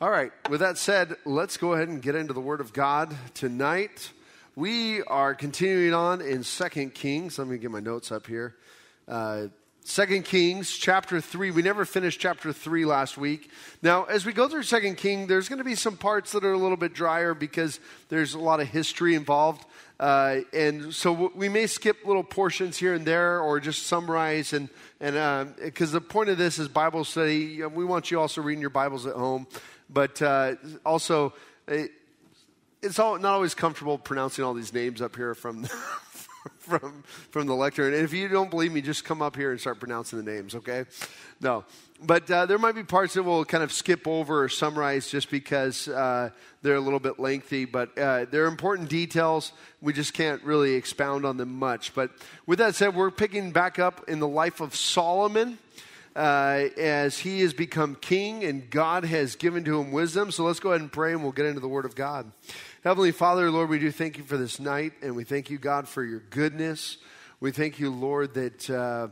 All right, with that said, let's go ahead and get into the Word of God tonight. We are continuing on in Second Kings. Let me get my notes up here. Uh, Second Kings chapter 3. We never finished chapter 3 last week. Now, as we go through Second King, there's going to be some parts that are a little bit drier because there's a lot of history involved. Uh, and so we may skip little portions here and there or just summarize and and because uh, the point of this is bible study we want you also reading your bibles at home but uh, also, it, it's all, not always comfortable pronouncing all these names up here from, from, from the lectern. And if you don't believe me, just come up here and start pronouncing the names, okay? No. But uh, there might be parts that we'll kind of skip over or summarize just because uh, they're a little bit lengthy. But uh, they're important details. We just can't really expound on them much. But with that said, we're picking back up in the life of Solomon uh, as he has become king and God has given to him wisdom. So let's go ahead and pray and we'll get into the Word of God. Heavenly Father, Lord, we do thank you for this night and we thank you, God, for your goodness. We thank you, Lord, that uh,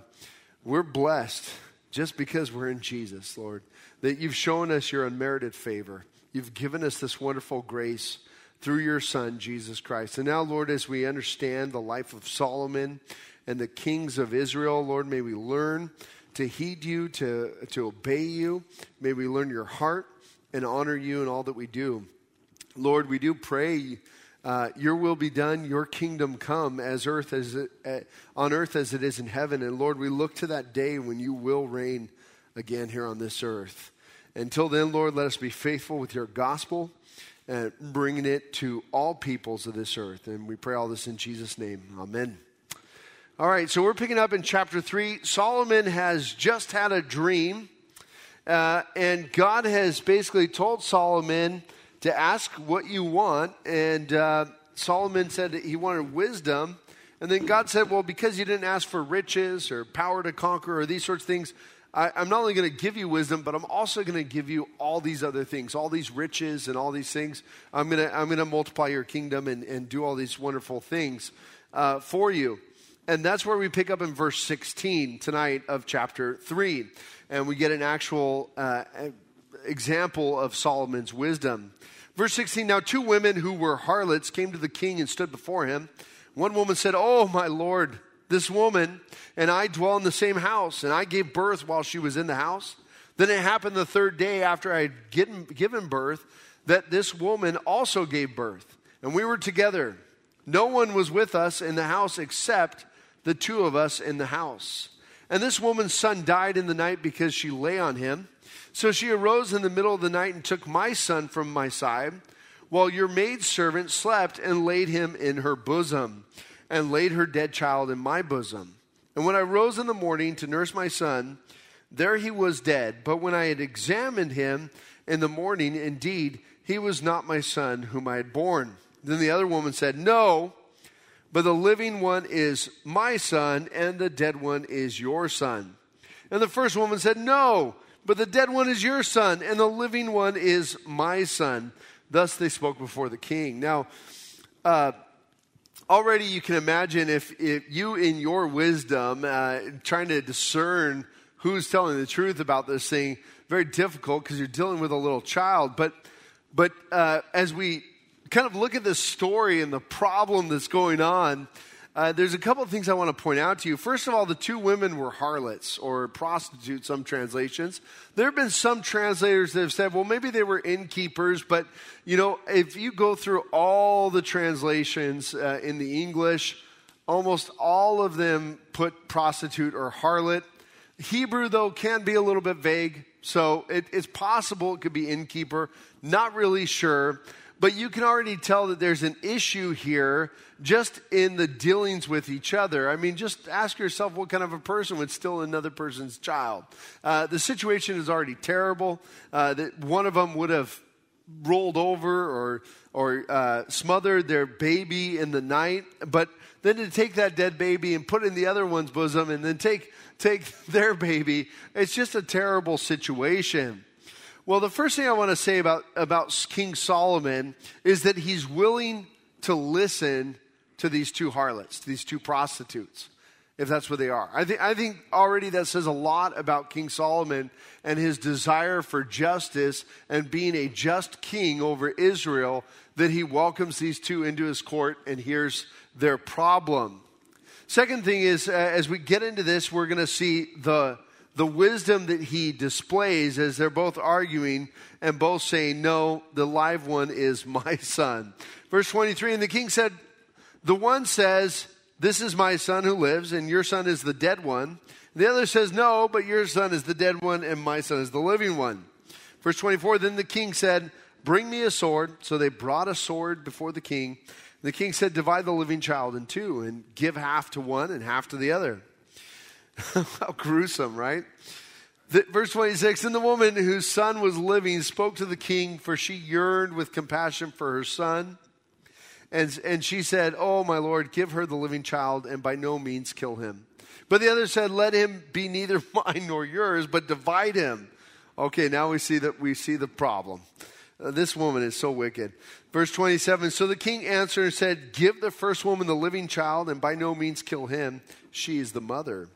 we're blessed just because we're in Jesus, Lord, that you've shown us your unmerited favor. You've given us this wonderful grace through your Son, Jesus Christ. And now, Lord, as we understand the life of Solomon and the kings of Israel, Lord, may we learn to heed you, to, to obey you. May we learn your heart and honor you in all that we do. Lord, we do pray uh, your will be done, your kingdom come as earth as it, uh, on earth as it is in heaven. And Lord, we look to that day when you will reign again here on this earth. Until then, Lord, let us be faithful with your gospel and bringing it to all peoples of this earth. And we pray all this in Jesus' name. Amen. All right, so we're picking up in chapter 3. Solomon has just had a dream, uh, and God has basically told Solomon to ask what you want. And uh, Solomon said he wanted wisdom. And then God said, Well, because you didn't ask for riches or power to conquer or these sorts of things, I, am not only going to give you wisdom, but I'm also going to give you all these other things, all these riches and all these things. I'm going to, I'm going to multiply your kingdom and, and do all these wonderful things uh, for you. And that's where we pick up in verse 16 tonight of chapter 3. And we get an actual uh, example of Solomon's wisdom. Verse 16 Now, two women who were harlots came to the king and stood before him. One woman said, Oh, my lord, this woman and I dwell in the same house, and I gave birth while she was in the house. Then it happened the third day after I had given birth that this woman also gave birth, and we were together. No one was with us in the house except the two of us in the house. And this woman's son died in the night because she lay on him. So she arose in the middle of the night and took my son from my side, while your maidservant slept and laid him in her bosom, and laid her dead child in my bosom. And when I rose in the morning to nurse my son, there he was dead. But when I had examined him in the morning, indeed, he was not my son whom I had born. Then the other woman said, No but the living one is my son, and the dead one is your son. And the first woman said, No, but the dead one is your son, and the living one is my son. Thus they spoke before the king. Now, uh, already you can imagine if, if you, in your wisdom, uh, trying to discern who's telling the truth about this thing, very difficult because you're dealing with a little child. But, but uh, as we kind of look at this story and the problem that's going on, uh, there's a couple of things I want to point out to you. First of all, the two women were harlots or prostitutes, some translations. There have been some translators that have said, well, maybe they were innkeepers, but, you know, if you go through all the translations uh, in the English, almost all of them put prostitute or harlot. Hebrew, though, can be a little bit vague, so it, it's possible it could be innkeeper. Not really sure. But you can already tell that there's an issue here just in the dealings with each other. I mean, just ask yourself what kind of a person would steal another person's child. Uh, the situation is already terrible. Uh, that one of them would have rolled over or or uh, smothered their baby in the night, but then to take that dead baby and put it in the other one's bosom and then take take their baby, it's just a terrible situation. Well, the first thing I want to say about, about King Solomon is that he's willing to listen to these two harlots, to these two prostitutes. if that's what they are. I think, I think already that says a lot about King Solomon and his desire for justice and being a just king over Israel that he welcomes these two into his court and hears their problem. Second thing is, uh, as we get into this, we're going to see the, the wisdom that he displays as they're both arguing and both saying, No, the live one is my son. Verse 23 And the king said, The one says, This is my son who lives, and your son is the dead one. The other says, No, but your son is the dead one, and my son is the living one. Verse 24 Then the king said, Bring me a sword. So they brought a sword before the king. The king said, Divide the living child in two and give half to one and half to the other. How gruesome, right? The, verse 26 And the woman whose son was living spoke to the king, for she yearned with compassion for her son. And, and she said, Oh, my lord, give her the living child and by no means kill him. But the other said, Let him be neither mine nor yours, but divide him. Okay, now we see that we see the problem. Uh, this woman is so wicked. Verse 27 So the king answered and said, Give the first woman the living child, and by no means kill him. She is the mother.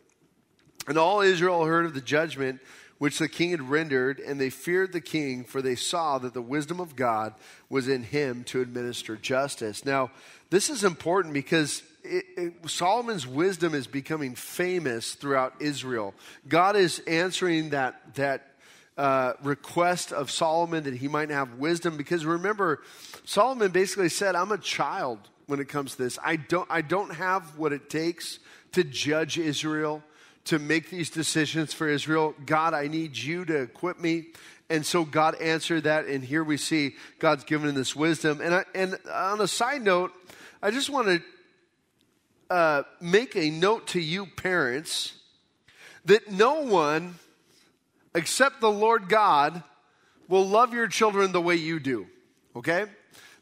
And all Israel heard of the judgment which the king had rendered, and they feared the king, for they saw that the wisdom of God was in him to administer justice. Now, this is important because it, it, Solomon's wisdom is becoming famous throughout Israel. God is answering that, that uh, request of Solomon that he might have wisdom. Because remember, Solomon basically said, I'm a child when it comes to this. I don't, I don't have what it takes to judge Israel, to make these decisions for Israel. God, I need you to equip me. And so God answered that, and here we see God's given him this wisdom. And, I, and on a side note, I just want to uh, make a note to you parents that no one except the Lord God will love your children the way you do. Okay?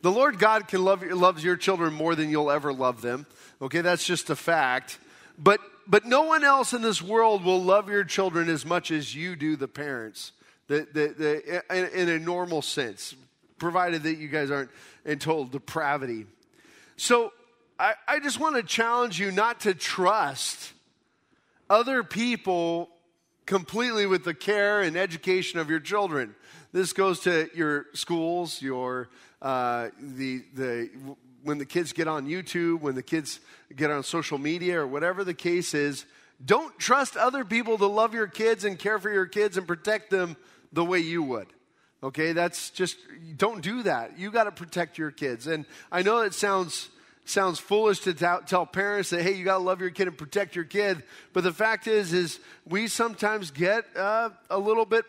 The Lord God can love loves your children more than you'll ever love them. Okay, that's just a fact. But but no one else in this world will love your children as much as you do the parents. The, the, the, in, in a normal sense, provided that you guys aren't in total depravity. So I, I just want to challenge you not to trust other people completely with the care and education of your children. This goes to your schools, your uh, the the when the kids get on YouTube, when the kids get on social media, or whatever the case is. Don't trust other people to love your kids and care for your kids and protect them the way you would. Okay, that's just don't do that. You got to protect your kids. And I know it sounds sounds foolish to t- tell parents that hey you got to love your kid and protect your kid but the fact is is we sometimes get uh, a little bit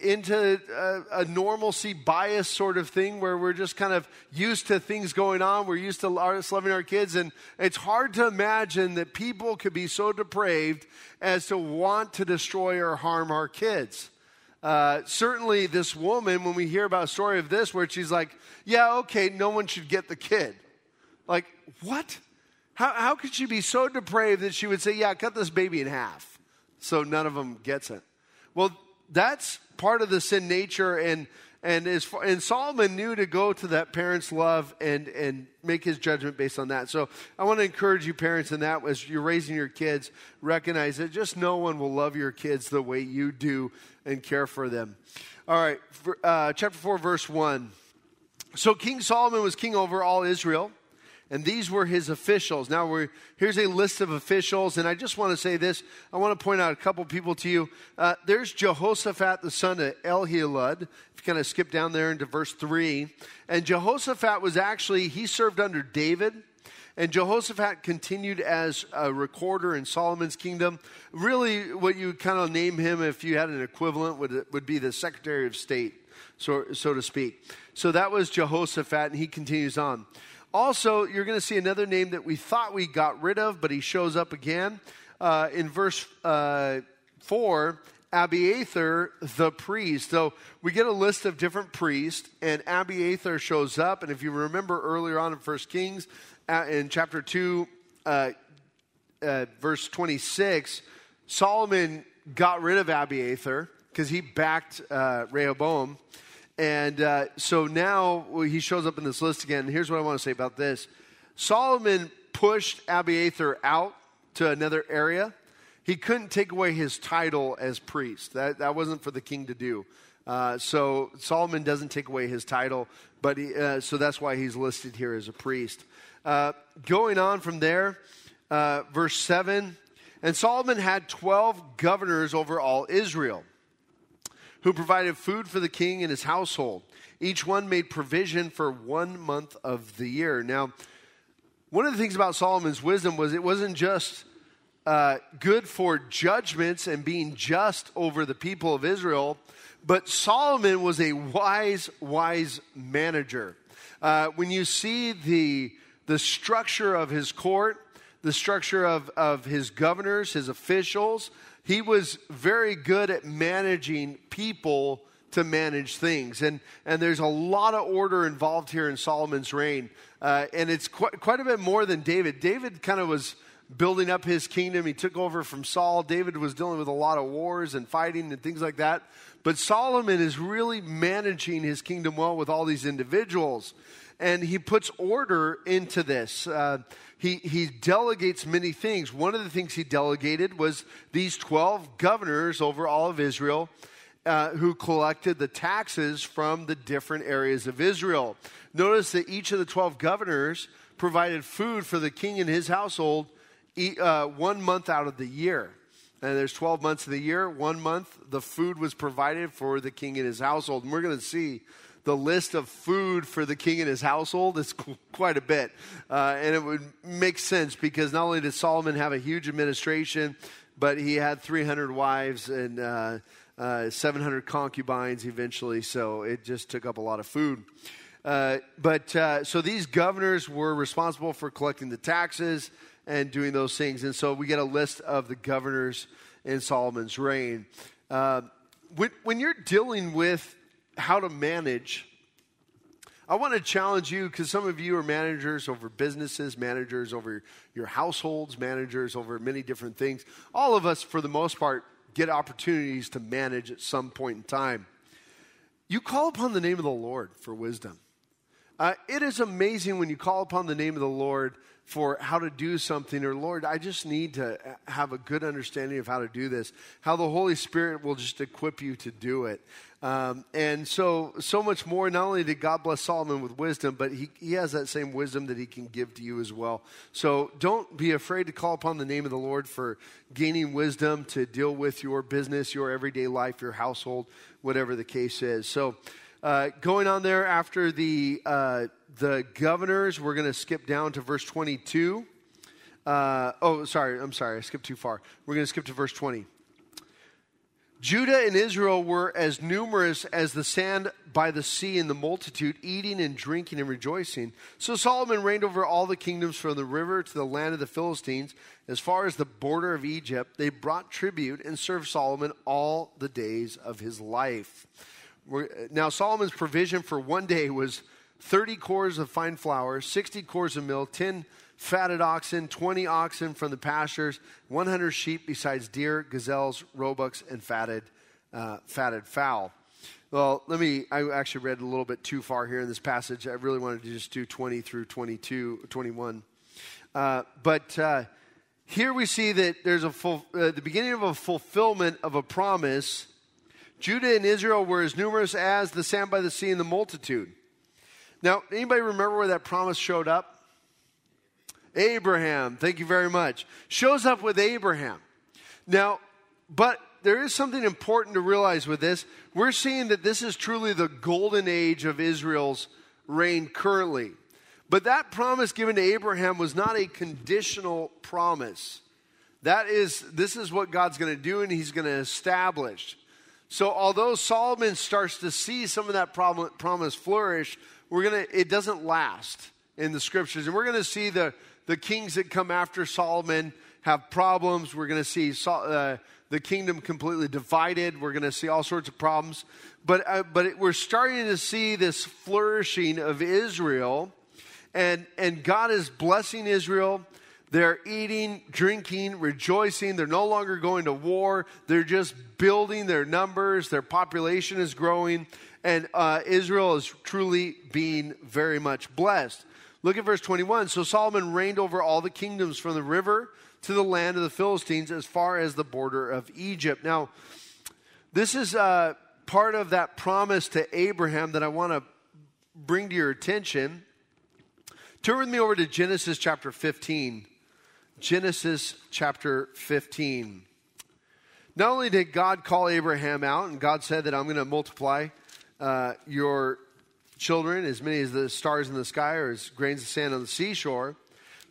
into a, a, normalcy bias sort of thing where we're just kind of used to things going on we're used to us loving our kids and it's hard to imagine that people could be so depraved as to want to destroy or harm our kids uh, certainly this woman when we hear about a story of this where she's like yeah okay no one should get the kid like, what? How, how could she be so depraved that she would say, Yeah, cut this baby in half so none of them gets it? Well, that's part of the sin nature, and and as and Solomon knew to go to that parent's love and and make his judgment based on that. So I want to encourage you, parents, in that as you're raising your kids, recognize that just no one will love your kids the way you do and care for them. All right, uh, chapter four, verse one. So King Solomon was king over all Israel and these were his officials. Now, here's a list of officials, and I just want to say this. I want to point out a couple people to you. Uh, there's Jehoshaphat, the son of Ahilud. If you kind of skip down there into verse 3. And Jehoshaphat was actually, he served under David. And Jehoshaphat continued as a recorder in Solomon's kingdom. Really, what you kind of name him, if you had an equivalent, would, would be the Secretary of State, so, so to speak. So that was Jehoshaphat, and he continues on. Also, you're going to see another name that we thought we got rid of, but he shows up again. Uh, in verse uh, 4, Abiathar the priest. So we get a list of different priests, and Abiathar shows up. And if you remember earlier on in 1 Kings, uh, in chapter 2, uh, uh, verse 26, Solomon got rid of Abiathar because he backed Rehoboam. And uh, so now he shows up in this list again. Here's what I want to say about this Solomon pushed Abiathar out to another area, he couldn't take away his title as priest. That, that wasn't for the king to do. Uh, so Solomon doesn't take away his title, but he, uh, so that's why he's listed here as a priest. Uh, going on from there, uh, verse 7 And Solomon had 12 governors over all Israel who provided food for the king and his household. Each one made provision for one month of the year. Now, one of the things about Solomon's wisdom was it wasn't just uh, good for judgments and being just over the people of Israel, but Solomon was a wise, wise manager. Uh, when you see the, the structure of his court, the structure of, of his governors, his officials, he was very good at managing people to manage things. And, and there's a lot of order involved here in Solomon's reign. Uh, and it's quite, quite a bit more than David. David kind of was building up his kingdom. He took over from Saul. David was dealing with a lot of wars and fighting and things like that. But Solomon is really managing his kingdom well with all these individuals. And he puts order into this. Uh, he, he delegates many things. One of the things he delegated was these 12 governors over all of Israel uh, who collected the taxes from the different areas of Israel. Notice that each of the 12 governors provided food for the king and his household uh, one month out of the year. And there's 12 months of the year. One month, the food was provided for the king and his household. And we're going to see the list of food for the king and his household is quite a bit. Uh, and it would make sense because not only did Solomon have a huge administration, but he had 300 wives and uh, uh, 700 concubines eventually. So it just took up a lot of food. Uh, but uh, so these governors were responsible for collecting the taxes and doing those things. And so we get a list of the governors in Solomon's reign. Uh, when, when you're dealing with how to manage, I want to challenge you because some of you are managers over businesses, managers over your households, managers over many different things. All of us, for the most part, get opportunities to manage at some point in time. You call upon the name of the Lord for wisdom. Uh, it is amazing when you call upon the name of the Lord for how to do something, or Lord, I just need to have a good understanding of how to do this, how the Holy Spirit will just equip you to do it. Um, and so, so much more. Not only did God bless Solomon with wisdom, but he, he has that same wisdom that he can give to you as well. So don't be afraid to call upon the name of the Lord for gaining wisdom to deal with your business, your everyday life, your household, whatever the case is. So, uh, going on there after the, uh, the governors, we're going to skip down to verse 22. Uh, oh, sorry, I'm sorry, I skipped too far. We're going to skip to verse 20. Judah and Israel were as numerous as the sand by the sea in the multitude, eating and drinking and rejoicing. So Solomon reigned over all the kingdoms from the river to the land of the Philistines, as far as the border of Egypt. They brought tribute and served Solomon all the days of his life. Now, Solomon's provision for one day was 30 kors of fine flour, 60 kors of milk, 10 fatted oxen, 20 oxen from the pastures, 100 sheep, besides deer, gazelles, roebucks, and fatted, uh, fatted fowl. Well, let me, I actually read a little bit too far here in this passage. I really wanted to just do 20 through 22, 21. Uh, but uh, here we see that there's a full, uh, the beginning of a fulfillment of a promise Judah and Israel were as numerous as the sand by the sea and the multitude. Now, anybody remember where that promise showed up? Abraham, thank you very much. Shows up with Abraham. Now, but there is something important to realize with this. We're seeing that this is truly the golden age of Israel's reign currently. But that promise given to Abraham was not a conditional promise. That is, this is what God's going to do and he's going to establish. So although Solomon starts to see some of that promise flourish, we're gonna it doesn't last in the scriptures, and we're going to see the the kings that come after Solomon have problems. We're going to see uh, the kingdom completely divided. We're going to see all sorts of problems, but uh, but it, we're starting to see this flourishing of Israel, and and God is blessing Israel. They're eating, drinking, rejoicing. They're no longer going to war. They're just building their numbers. Their population is growing. And uh, Israel is truly being very much blessed. Look at verse 21. So Solomon reigned over all the kingdoms from the river to the land of the Philistines as far as the border of Egypt. Now, this is uh, part of that promise to Abraham that I want to bring to your attention. Turn with me over to Genesis chapter 15. Genesis chapter 15. Not only did God call Abraham out, and God said that I'm going to multiply uh, your children as many as the stars in the sky or as grains of sand on the seashore,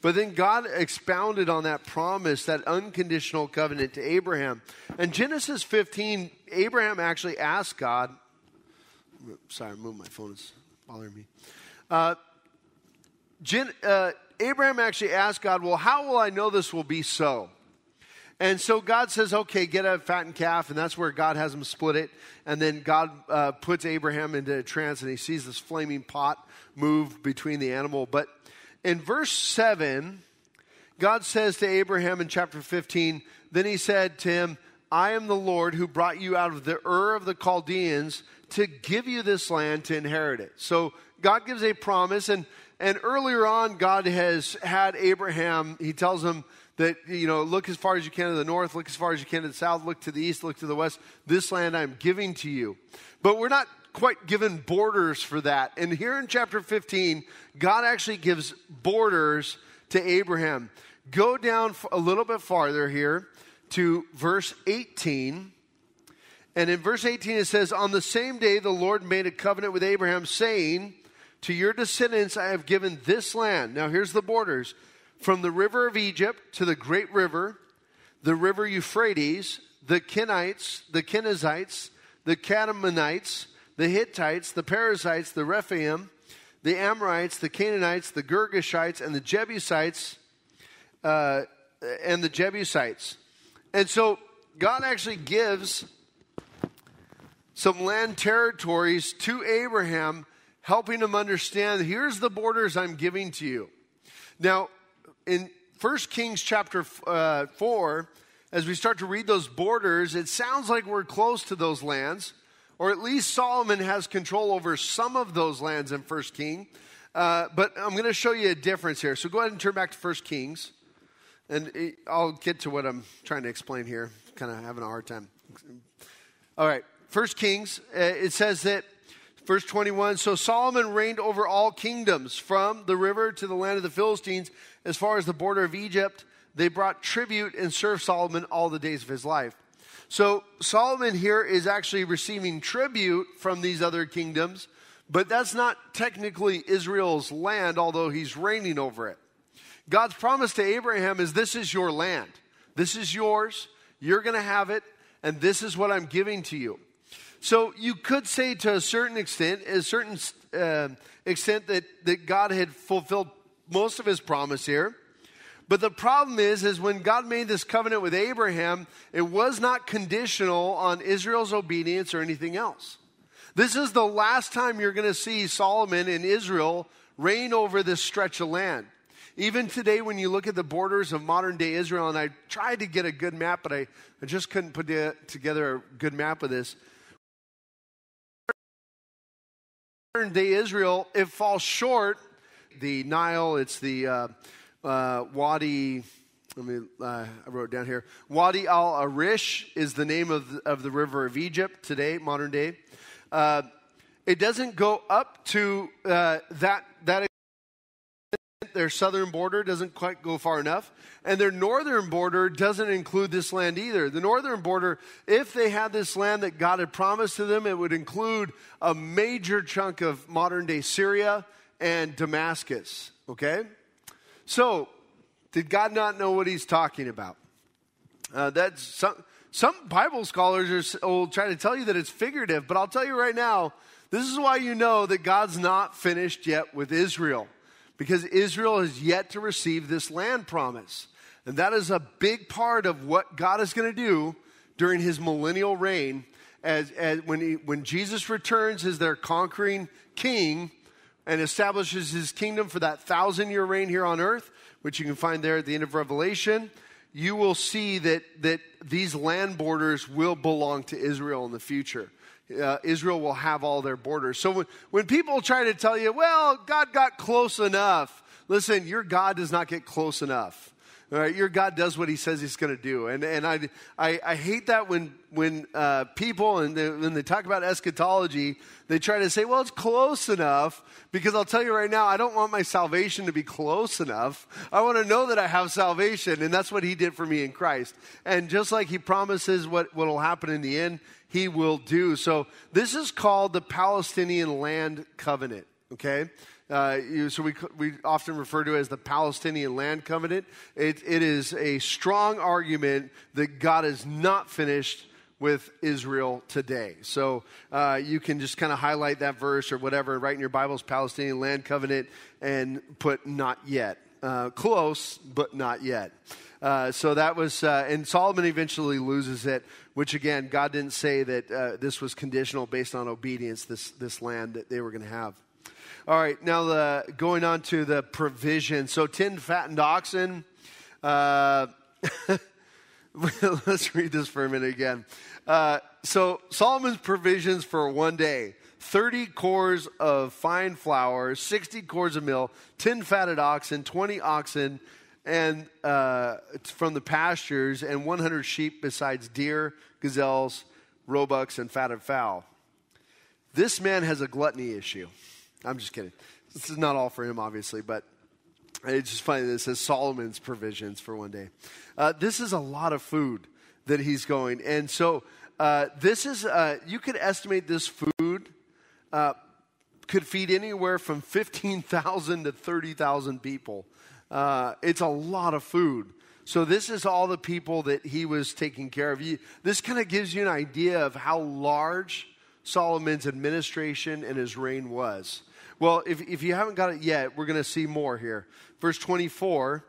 but then God expounded on that promise, that unconditional covenant to Abraham. And Genesis 15, Abraham actually asked God, sorry, move my phone, it's bothering me. Uh, Gen, uh, Abraham actually asked God, Well, how will I know this will be so? And so God says, Okay, get a fattened calf, and that's where God has him split it. And then God uh, puts Abraham into a trance, and he sees this flaming pot move between the animal. But in verse 7, God says to Abraham in chapter 15, Then he said to him, I am the Lord who brought you out of the Ur of the Chaldeans to give you this land to inherit it. So God gives a promise, and and earlier on, God has had Abraham, he tells him that, you know, look as far as you can to the north, look as far as you can to the south, look to the east, look to the west. This land I'm giving to you. But we're not quite given borders for that. And here in chapter 15, God actually gives borders to Abraham. Go down a little bit farther here to verse 18. And in verse 18, it says, On the same day, the Lord made a covenant with Abraham, saying, to your descendants I have given this land. Now here's the borders from the river of Egypt to the great river, the river Euphrates, the Kenites, the Kenizzites, the Kadmonites, the Hittites, the Perizzites, the Rephaim, the Amorites, the Canaanites, the Girgashites, and the Jebusites, uh, and the Jebusites. And so God actually gives some land territories to Abraham helping him understand here's the borders I'm giving to you. Now, in 1 Kings chapter uh, 4, as we start to read those borders, it sounds like we're close to those lands, or at least Solomon has control over some of those lands in 1 King. Uh, but I'm going to show you a difference here. So go ahead and turn back to 1 Kings, and I'll get to what I'm trying to explain here. Kind of having a hard time. All right, 1 Kings, uh, it says that Verse 21 So Solomon reigned over all kingdoms, from the river to the land of the Philistines, as far as the border of Egypt. They brought tribute and served Solomon all the days of his life. So Solomon here is actually receiving tribute from these other kingdoms, but that's not technically Israel's land, although he's reigning over it. God's promise to Abraham is this is your land. This is yours. You're going to have it, and this is what I'm giving to you. So you could say to a certain extent, a certain uh, extent that, that God had fulfilled most of his promise here. But the problem is, is when God made this covenant with Abraham, it was not conditional on Israel's obedience or anything else. This is the last time you're going to see Solomon and Israel reign over this stretch of land. Even today, when you look at the borders of modern day Israel, and I tried to get a good map, but I, I just couldn't put together a good map of this modern day Israel, it falls short. The Nile, it's the uh, uh, Wadi. Let me. Uh, I wrote down here. Wadi al Arish is the name of the, of the river of Egypt today, modern day. Uh, it doesn't go up to uh, that their southern border doesn't quite go far enough. And their northern border doesn't include this land either. The northern border, if they had this land that God had promised to them, it would include a major chunk of modern day Syria and Damascus. Okay? So, did God not know what he's talking about? Uh, that's some, some Bible scholars are, will try to tell you that it's figurative, but I'll tell you right now, this is why you know that God's not finished yet with Israel because Israel has yet to receive this land promise. And that is a big part of what God is going to do during his millennial reign. As, as when, he, when Jesus returns as their conquering king and establishes his kingdom for that thousand year reign here on earth, which you can find there at the end of Revelation, you will see that, that these land borders will belong to Israel in the future uh, Israel will have all their borders. So when, when people try to tell you, well, God got close enough, listen, your God does not get close enough. All right, your God does what He says He's going to do, and and I, I, I hate that when when uh, people and they, when they talk about eschatology, they try to say, well, it's close enough. Because I'll tell you right now, I don't want my salvation to be close enough. I want to know that I have salvation, and that's what He did for me in Christ. And just like He promises what what will happen in the end, He will do. So this is called the Palestinian Land Covenant. Okay. Uh, you, so we, we often refer to it as the Palestinian Land Covenant. It, it is a strong argument that God is not finished with Israel today. So uh, you can just kind of highlight that verse or whatever, write in your Bibles Palestinian Land Covenant and put not yet. Uh, close, but not yet. Uh, so that was, uh, and Solomon eventually loses it, which again, God didn't say that uh, this was conditional based on obedience, this, this land that they were going to have. All right, now the, going on to the provision. So 10 fattened oxen. Uh, let's read this for a minute again. Uh, so Solomon's provisions for one day 30 kors of fine flour, 60 kors of meal, 10 fatted oxen, 20 oxen, and uh, from the pastures, and 100 sheep besides deer, gazelles, roebucks, and fatted fowl. This man has a gluttony issue. I'm just kidding. This is not all for him, obviously, but it's just funny that it says Solomon's provisions for one day. Uh, this is a lot of food that he's going. And so uh, this is, uh, you could estimate this food uh, could feed anywhere from 15,000 to 30,000 people. Uh, it's a lot of food. So this is all the people that he was taking care of. You, this kind of gives you an idea of how large Solomon's administration and his reign was. Well, if, if you haven't got it yet, we're going to see more here. Verse 24,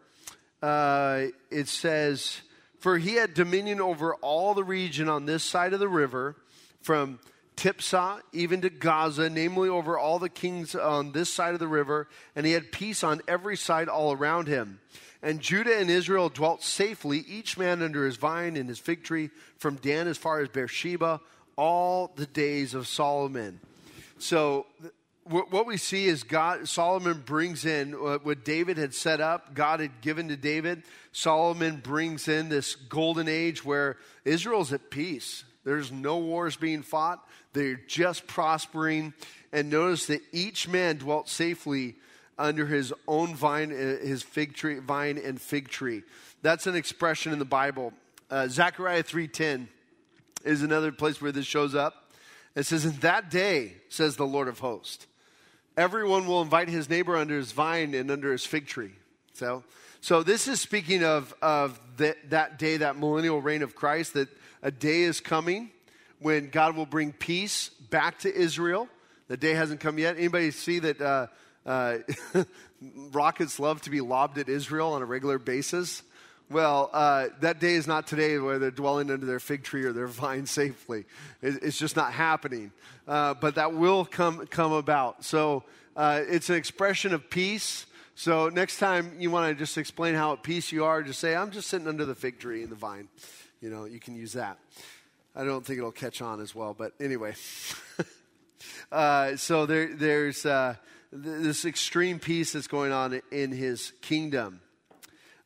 uh, it says, For he had dominion over all the region on this side of the river, from Tiphsah even to Gaza, namely over all the kings on this side of the river, and he had peace on every side all around him. And Judah and Israel dwelt safely, each man under his vine and his fig tree, from Dan as far as Beersheba, all the days of Solomon. So what we see is God, Solomon brings in uh, what David had set up, God had given to David. Solomon brings in this golden age where Israel's at peace. There's no wars being fought, they're just prospering. And notice that each man dwelt safely under his own vine, uh, his fig tree, vine and fig tree. That's an expression in the Bible. Uh, Zechariah 3:10 is another place where this shows up. It says, "In that day," says the Lord of hosts, everyone will invite his neighbor under his vine and under his fig tree. So, so this is speaking of, of the, that day, that millennial reign of Christ, that a day is coming when God will bring peace back to Israel. The day hasn't come yet. Anybody see that uh, uh, rockets love to be lobbed at Israel on a regular basis? Well, uh, that day is not today where they're dwelling under their fig tree or their vine safely. It's just not happening. Uh, but that will come, come about. So uh, it's an expression of peace. So next time you want to just explain how at peace you are, just say, I'm just sitting under the fig tree and the vine. You know, you can use that. I don't think it'll catch on as well, but anyway. uh, so there, there's uh, this extreme peace that's going on in his kingdom.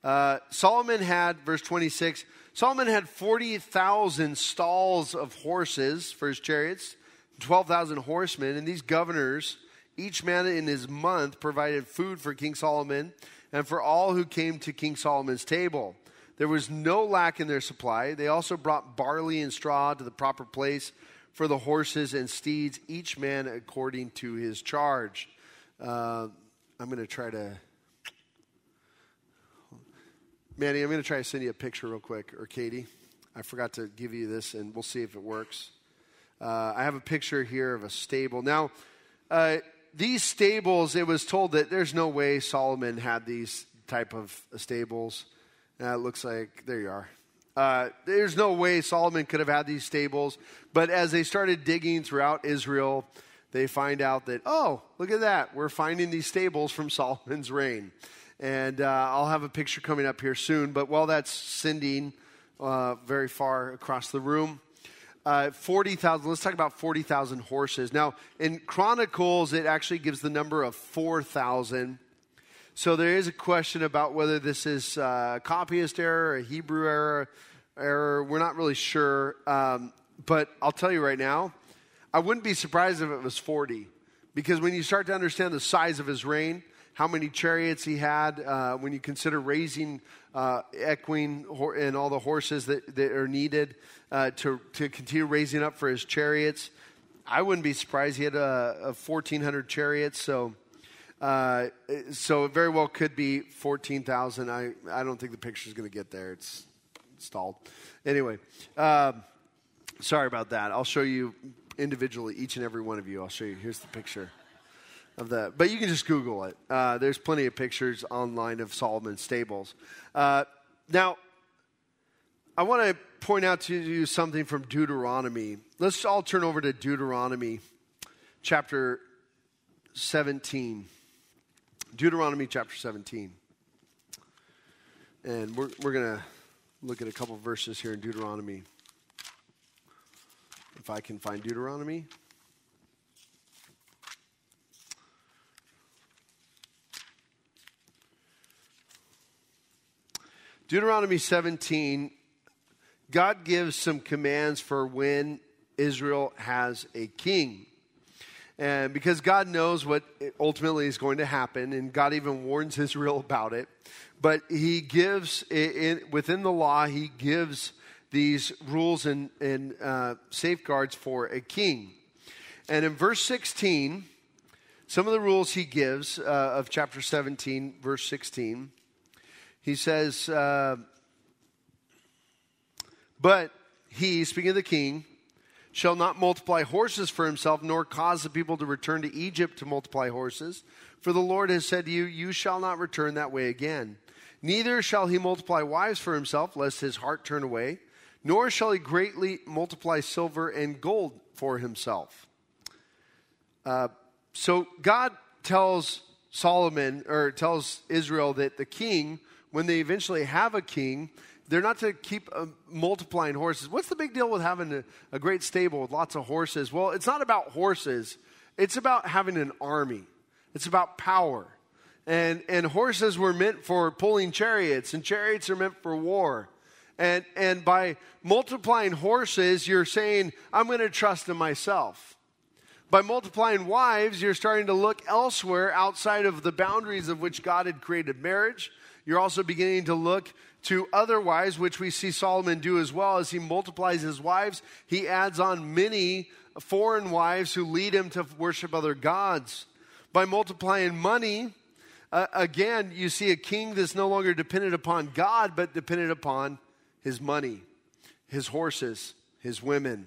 Uh, Solomon had, verse 26, Solomon had 40,000 stalls of horses for his chariots, 12,000 horsemen, and these governors, each man in his month, provided food for King Solomon and for all who came to King Solomon's table. There was no lack in their supply. They also brought barley and straw to the proper place for the horses and steeds, each man according to his charge. Uh, I'm going to try to Manny, I'm going to try to send you a picture real quick, or Katie. I forgot to give you this, and we'll see if it works. Uh, I have a picture here of a stable. Now, uh, these stables, it was told that there's no way Solomon had these type of stables. It looks like, there you are. Uh, there's no way Solomon could have had these stables. But as they started digging throughout Israel, they find out that, oh, look at that. We're finding these stables from Solomon's reign. And uh, I'll have a picture coming up here soon. But while that's sending uh, very far across the room, uh, 40,000, let's talk about 40,000 horses. Now, in Chronicles, it actually gives the number of 4,000. So there is a question about whether this is a copyist error, a Hebrew error, error. We're not really sure. Um, but I'll tell you right now, I wouldn't be surprised if it was 40. Because when you start to understand the size of his reign, how many chariots he had, uh, when you consider raising uh, equine and all the horses that, that are needed uh, to, to continue raising up for his chariots, I wouldn't be surprised he had a, a 1,400 chariots. So, uh, so it very well could be 14,000. I, I don't think the picture is going to get there. It's stalled. Anyway, um, sorry about that. I'll show you individually, each and every one of you. I'll show you. Here's the picture of that. But you can just Google it. Uh, there's plenty of pictures online of Solomon's stables. Uh, now, I want to point out to you something from Deuteronomy. Let's all turn over to Deuteronomy chapter 17. Deuteronomy chapter 17. And we're, we're going to look at a couple verses here in Deuteronomy. If I can find Deuteronomy. Deuteronomy 17 God gives some commands for when Israel has a king. And because God knows what ultimately is going to happen, and God even warns Israel about it, but He gives, in, within the law, He gives these rules and, and uh, safeguards for a king. And in verse 16, some of the rules He gives uh, of chapter 17, verse 16, He says, uh, but he, speaking of the king, shall not multiply horses for himself, nor cause the people to return to Egypt to multiply horses. For the Lord has said to you, You shall not return that way again. Neither shall he multiply wives for himself, lest his heart turn away, nor shall he greatly multiply silver and gold for himself. Uh, so God tells Solomon, or tells Israel, that the king, when they eventually have a king, they're not to keep uh, multiplying horses. What's the big deal with having a, a great stable with lots of horses? Well, it's not about horses, it's about having an army, it's about power. And, and horses were meant for pulling chariots, and chariots are meant for war. And, and by multiplying horses, you're saying, I'm going to trust in myself. By multiplying wives, you're starting to look elsewhere outside of the boundaries of which God had created marriage. You're also beginning to look to other wives, which we see Solomon do as well. As he multiplies his wives, he adds on many foreign wives who lead him to worship other gods. By multiplying money, uh, again, you see a king that's no longer dependent upon God, but dependent upon his money, his horses, his women.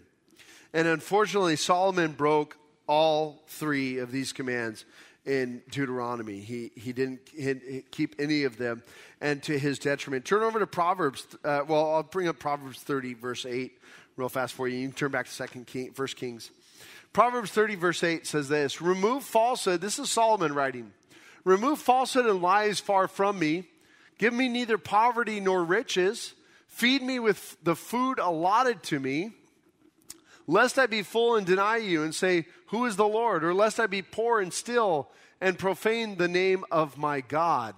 And unfortunately, Solomon broke all three of these commands in Deuteronomy. He, he didn't keep any of them, and to his detriment. Turn over to Proverbs. Uh, well, I'll bring up Proverbs 30, verse 8, real fast for you. You can turn back to Second King, First Kings. Proverbs 30, verse 8 says this Remove falsehood. This is Solomon writing. Remove falsehood and lies far from me. Give me neither poverty nor riches. Feed me with the food allotted to me lest I be full and deny you and say, Who is the Lord? Or lest I be poor and still and profane the name of my God.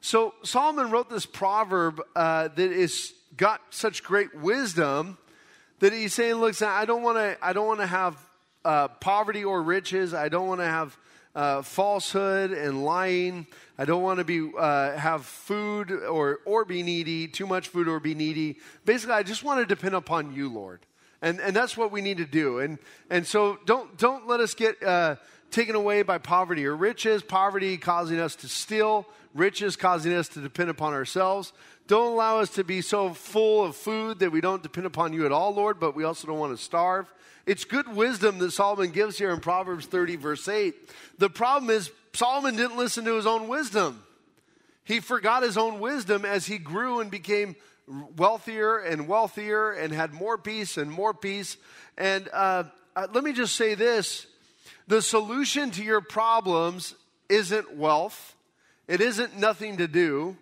So Solomon wrote this proverb uh, that is got such great wisdom that he's saying, "Look, I don't want to. I don't want to have uh, poverty or riches. I don't want to have uh, falsehood and lying. I don't want to be uh, have food or or be needy, too much food or be needy. Basically, I just want to depend upon you, Lord." And, and that's what we need to do. And, and so don't, don't let us get uh, taken away by poverty or riches, poverty causing us to steal, riches causing us to depend upon ourselves. Don't allow us to be so full of food that we don't depend upon you at all, Lord, but we also don't want to starve. It's good wisdom that Solomon gives here in Proverbs 30, verse 8. The problem is, Solomon didn't listen to his own wisdom. He forgot his own wisdom as he grew and became wealthier and wealthier and had more peace and more peace. And uh, uh, let me just say this the solution to your problems isn't wealth, it isn't nothing to do,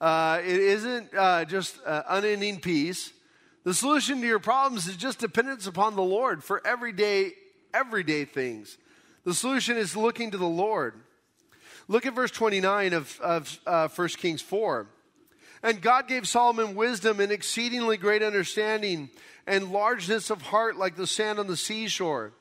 uh, it isn't uh, just uh, unending peace. The solution to your problems is just dependence upon the Lord for everyday, everyday things. The solution is looking to the Lord. Look at verse 29 of, of uh, 1 Kings 4. And God gave Solomon wisdom and exceedingly great understanding and largeness of heart like the sand on the seashore.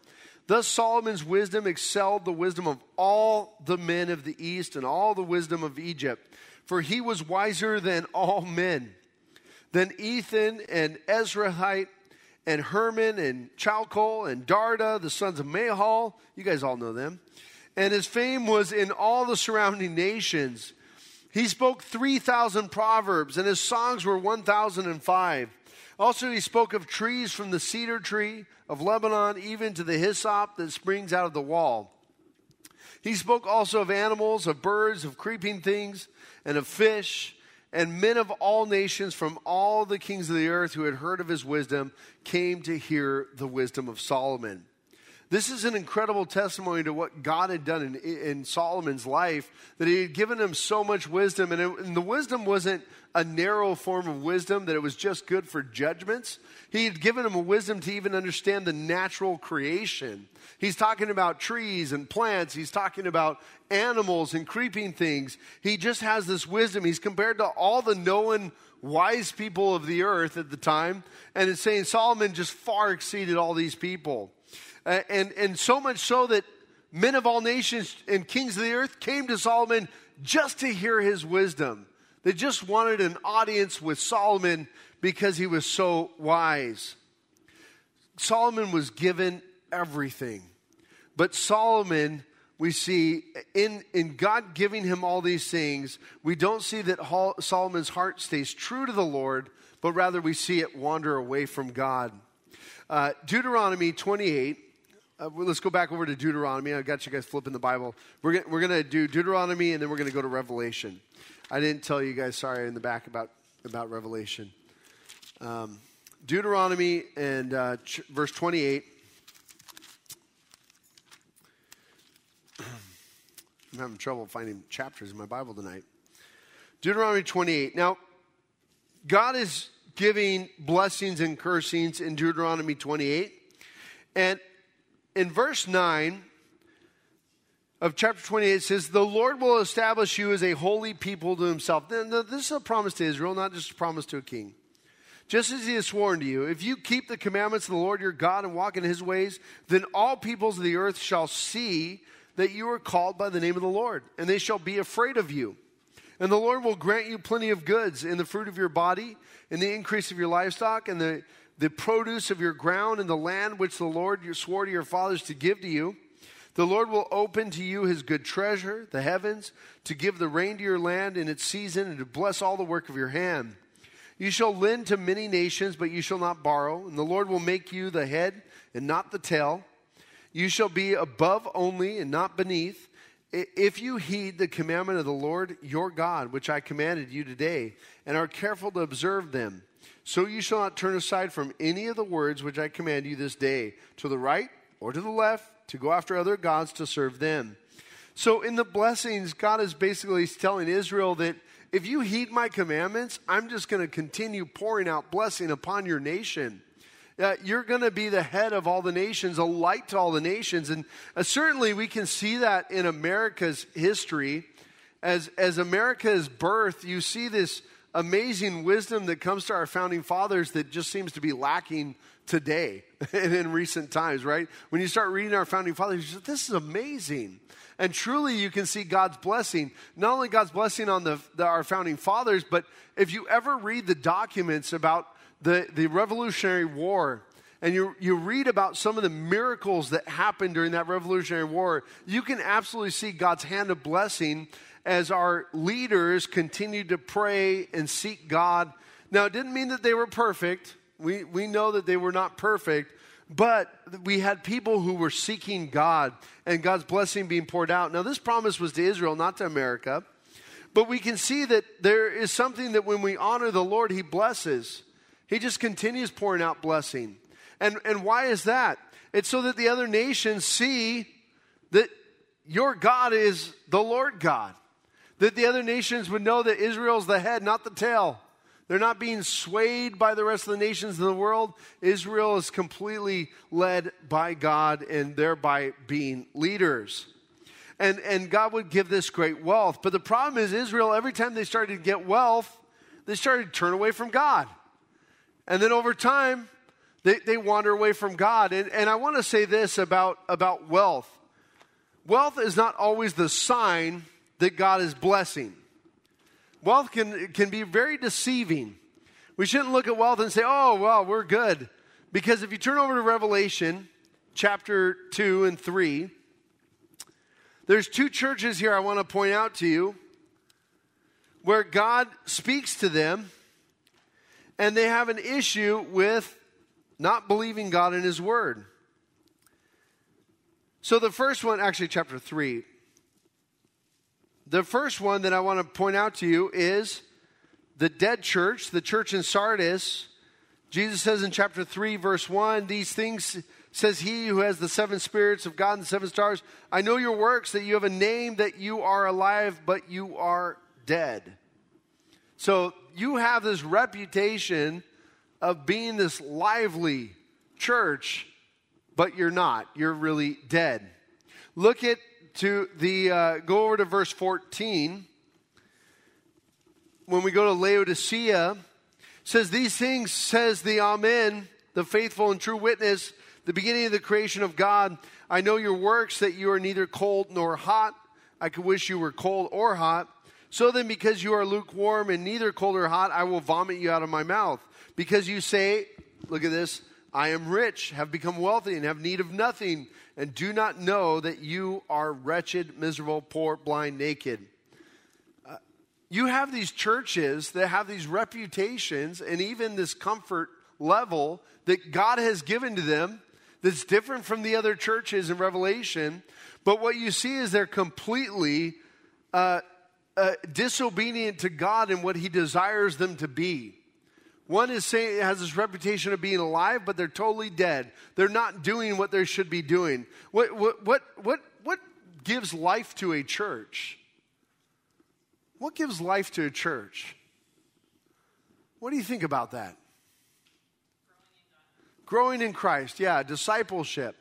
Thus Solomon's wisdom excelled the wisdom of all the men of the east and all the wisdom of Egypt, for he was wiser than all men. Then Ethan and Ezrahite and Heman and Chalcol and Darda, the sons of Mahol, you guys all know them. And his fame was in all the surrounding nations. He spoke 3,000 proverbs, and his songs were 1,005. Also, he spoke of trees from the cedar tree of Lebanon, even to the hyssop that springs out of the wall. He spoke also of animals, of birds, of creeping things, and of fish. And men of all nations from all the kings of the earth who had heard of his wisdom came to hear the wisdom of Solomon. This is an incredible testimony to what God had done in, in Solomon's life, that he had given him so much wisdom. And, it, and, the wisdom wasn't a narrow form of wisdom, that it was just good for judgments. He had given him a wisdom to even understand the natural creation. He's talking about trees and plants, he's talking about animals and creeping things. He just has this wisdom. He's compared to all the known wise people of the earth at the time, and it's saying Solomon just far exceeded all these people. Uh, and, and so much so that men of all nations and kings of the earth came to Solomon just to hear his wisdom. They just wanted an audience with Solomon because he was so wise. Solomon was given everything. But Solomon, we see in, in God giving him all these things, we don't see that Solomon's heart stays true to the Lord, but rather we see it wander away from God. Uh, Deuteronomy 28 uh, let's go back over to Deuteronomy. I got you guys flipping the Bible. We're gonna, we're going to do Deuteronomy and then we're going to go to Revelation. I didn't tell you guys, sorry, in the back about, about Revelation. Um, Deuteronomy and uh, ch- verse 28. I'm having trouble finding chapters in my Bible tonight. Deuteronomy 28. Now, God is giving blessings and cursings in Deuteronomy 28. And in verse 9 of chapter 28, it says, The Lord will establish you as a holy people to himself. This is a promise to Israel, not just a promise to a king. Just as he has sworn to you, if you keep the commandments of the Lord your God and walk in his ways, then all peoples of the earth shall see that you are called by the name of the Lord, and they shall be afraid of you. And the Lord will grant you plenty of goods in the fruit of your body, in the increase of your livestock, and the the produce of your ground and the land which the Lord swore to your fathers to give to you. The Lord will open to you his good treasure, the heavens, to give the rain to your land in its season and to bless all the work of your hand. You shall lend to many nations, but you shall not borrow, and the Lord will make you the head and not the tail. You shall be above only and not beneath. If you heed the commandment of the Lord your God, which I commanded you today, and are careful to observe them, so you shall not turn aside from any of the words which I command you this day, to the right or to the left, to go after other gods to serve them. So in the blessings, God is basically telling Israel that if you heed my commandments, I'm just going to continue pouring out blessing upon your nation. Uh, you're going to be the head of all the nations, a light to all the nations. And uh, certainly we can see that in America's history. As, as America's birth, you see this amazing wisdom that comes to our founding fathers that just seems to be lacking today and in recent times, right? When you start reading our founding fathers, this is amazing. And truly, you can see God's blessing, not only God's blessing on the, the, our founding fathers, but if you ever read the documents about the, the Revolutionary War, and you, you read about some of the miracles that happened during that Revolutionary War, you can absolutely see God's hand of blessing as our leaders continued to pray and seek God. Now, it didn't mean that they were perfect. We, we know that they were not perfect, but we had people who were seeking God and God's blessing being poured out. Now, this promise was to Israel, not to America. But we can see that there is something that when we honor the Lord, He blesses. He just continues pouring out blessing. And, and why is that? It's so that the other nations see that your God is the Lord God that the other nations would know that Israel's the head, not the tail. They're not being swayed by the rest of the nations in the world. Israel is completely led by God and thereby being leaders. And, and God would give this great wealth. But the problem is, Israel, every time they started to get wealth, they started to turn away from God. And then over time, they, they wander away from God. And, and I want to say this about, about wealth wealth is not always the sign that God is blessing. Wealth can, can be very deceiving. We shouldn't look at wealth and say, oh, well, we're good. Because if you turn over to Revelation chapter 2 and 3, there's two churches here I want to point out to you where God speaks to them and they have an issue with not believing God in His Word. So the first one, actually, chapter 3. The first one that I want to point out to you is the dead church, the church in Sardis. Jesus says in chapter 3, verse 1, these things says he who has the seven spirits of God and the seven stars. I know your works, that you have a name, that you are alive, but you are dead. So you have this reputation of being this lively church, but you're not. You're really dead. Look at to the uh, go over to verse 14 when we go to Laodicea, says, These things says the Amen, the faithful and true witness, the beginning of the creation of God. I know your works, that you are neither cold nor hot. I could wish you were cold or hot. So then, because you are lukewarm and neither cold or hot, I will vomit you out of my mouth. Because you say, look at this, I am rich, have become wealthy, and have need of nothing, and do not know that you are wretched, miserable, poor, blind, naked you have these churches that have these reputations and even this comfort level that God has given to them that's different from the other churches in Revelation. But what you see is they're completely uh, uh, disobedient to God and what He desires them to be. One is saying has this reputation of being alive, but they're totally dead. They're not doing what they should be doing. What what what what what gives life to a church? What gives life to a church? What do you think about that? Growing in Christ, yeah, discipleship.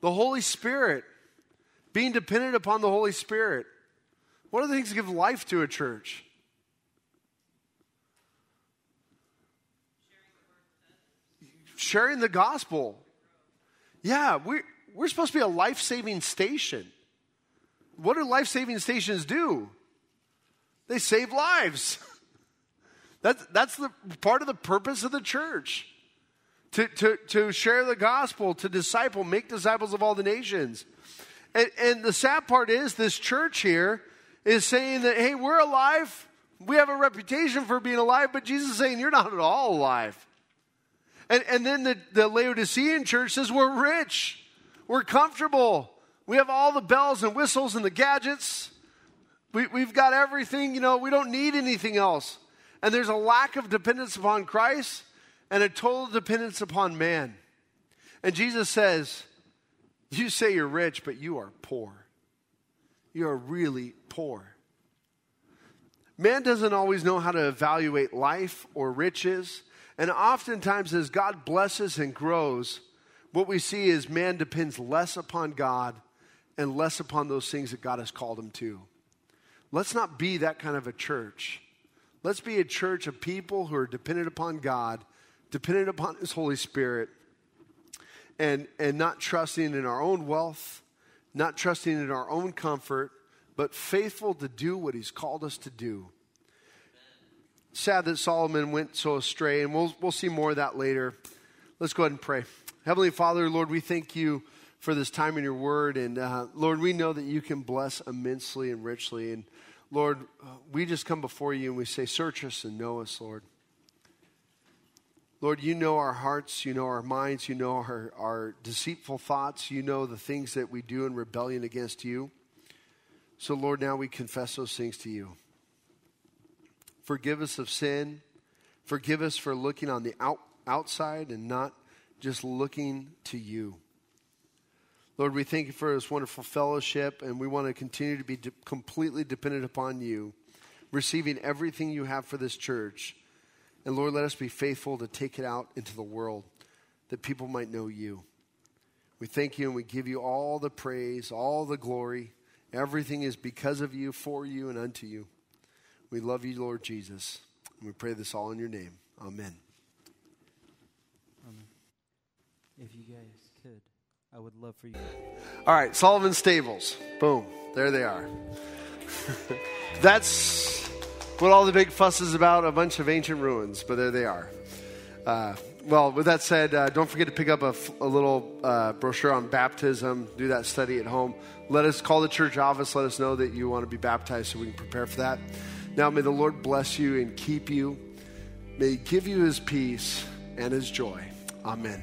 The Holy Spirit, being dependent upon the Holy Spirit. What are the things that give life to a church? Sharing the gospel. Yeah, we're, we're supposed to be a life saving station. What do life saving stations do? They save lives. That's, that's the part of the purpose of the church. To, to, to share the gospel, to disciple, make disciples of all the nations. And, and the sad part is, this church here is saying that, hey, we're alive. We have a reputation for being alive, but Jesus is saying, you're not at all alive. And, and then the, the Laodicean church says, we're rich, we're comfortable, we have all the bells and whistles and the gadgets. We, we've got everything, you know, we don't need anything else. And there's a lack of dependence upon Christ and a total dependence upon man. And Jesus says, You say you're rich, but you are poor. You are really poor. Man doesn't always know how to evaluate life or riches. And oftentimes, as God blesses and grows, what we see is man depends less upon God and less upon those things that God has called him to. Let's not be that kind of a church. Let's be a church of people who are dependent upon God, dependent upon His Holy Spirit, and, and not trusting in our own wealth, not trusting in our own comfort, but faithful to do what He's called us to do. Sad that Solomon went so astray, and we'll, we'll see more of that later. Let's go ahead and pray. Heavenly Father, Lord, we thank you for this time in your word. And uh, Lord, we know that you can bless immensely and richly. And Lord, uh, we just come before you and we say, Search us and know us, Lord. Lord, you know our hearts, you know our minds, you know our, our deceitful thoughts, you know the things that we do in rebellion against you. So, Lord, now we confess those things to you. Forgive us of sin. Forgive us for looking on the out, outside and not just looking to you. Lord, we thank you for this wonderful fellowship, and we want to continue to be de- completely dependent upon you, receiving everything you have for this church. And Lord, let us be faithful to take it out into the world that people might know you. We thank you and we give you all the praise, all the glory. Everything is because of you, for you, and unto you. We love you, Lord Jesus. And we pray this all in your name. Amen. Um, if you guys could, I would love for you. All right, Solomon's Stables. Boom. There they are. That's what all the big fuss is about a bunch of ancient ruins, but there they are. Uh, well, with that said, uh, don't forget to pick up a little uh, brochure on baptism. Do that study at home. Let us call the church office. Let us know that you want to be baptized so we can prepare for that. Now, may the Lord bless you and keep you. May He give you His peace and His joy. Amen.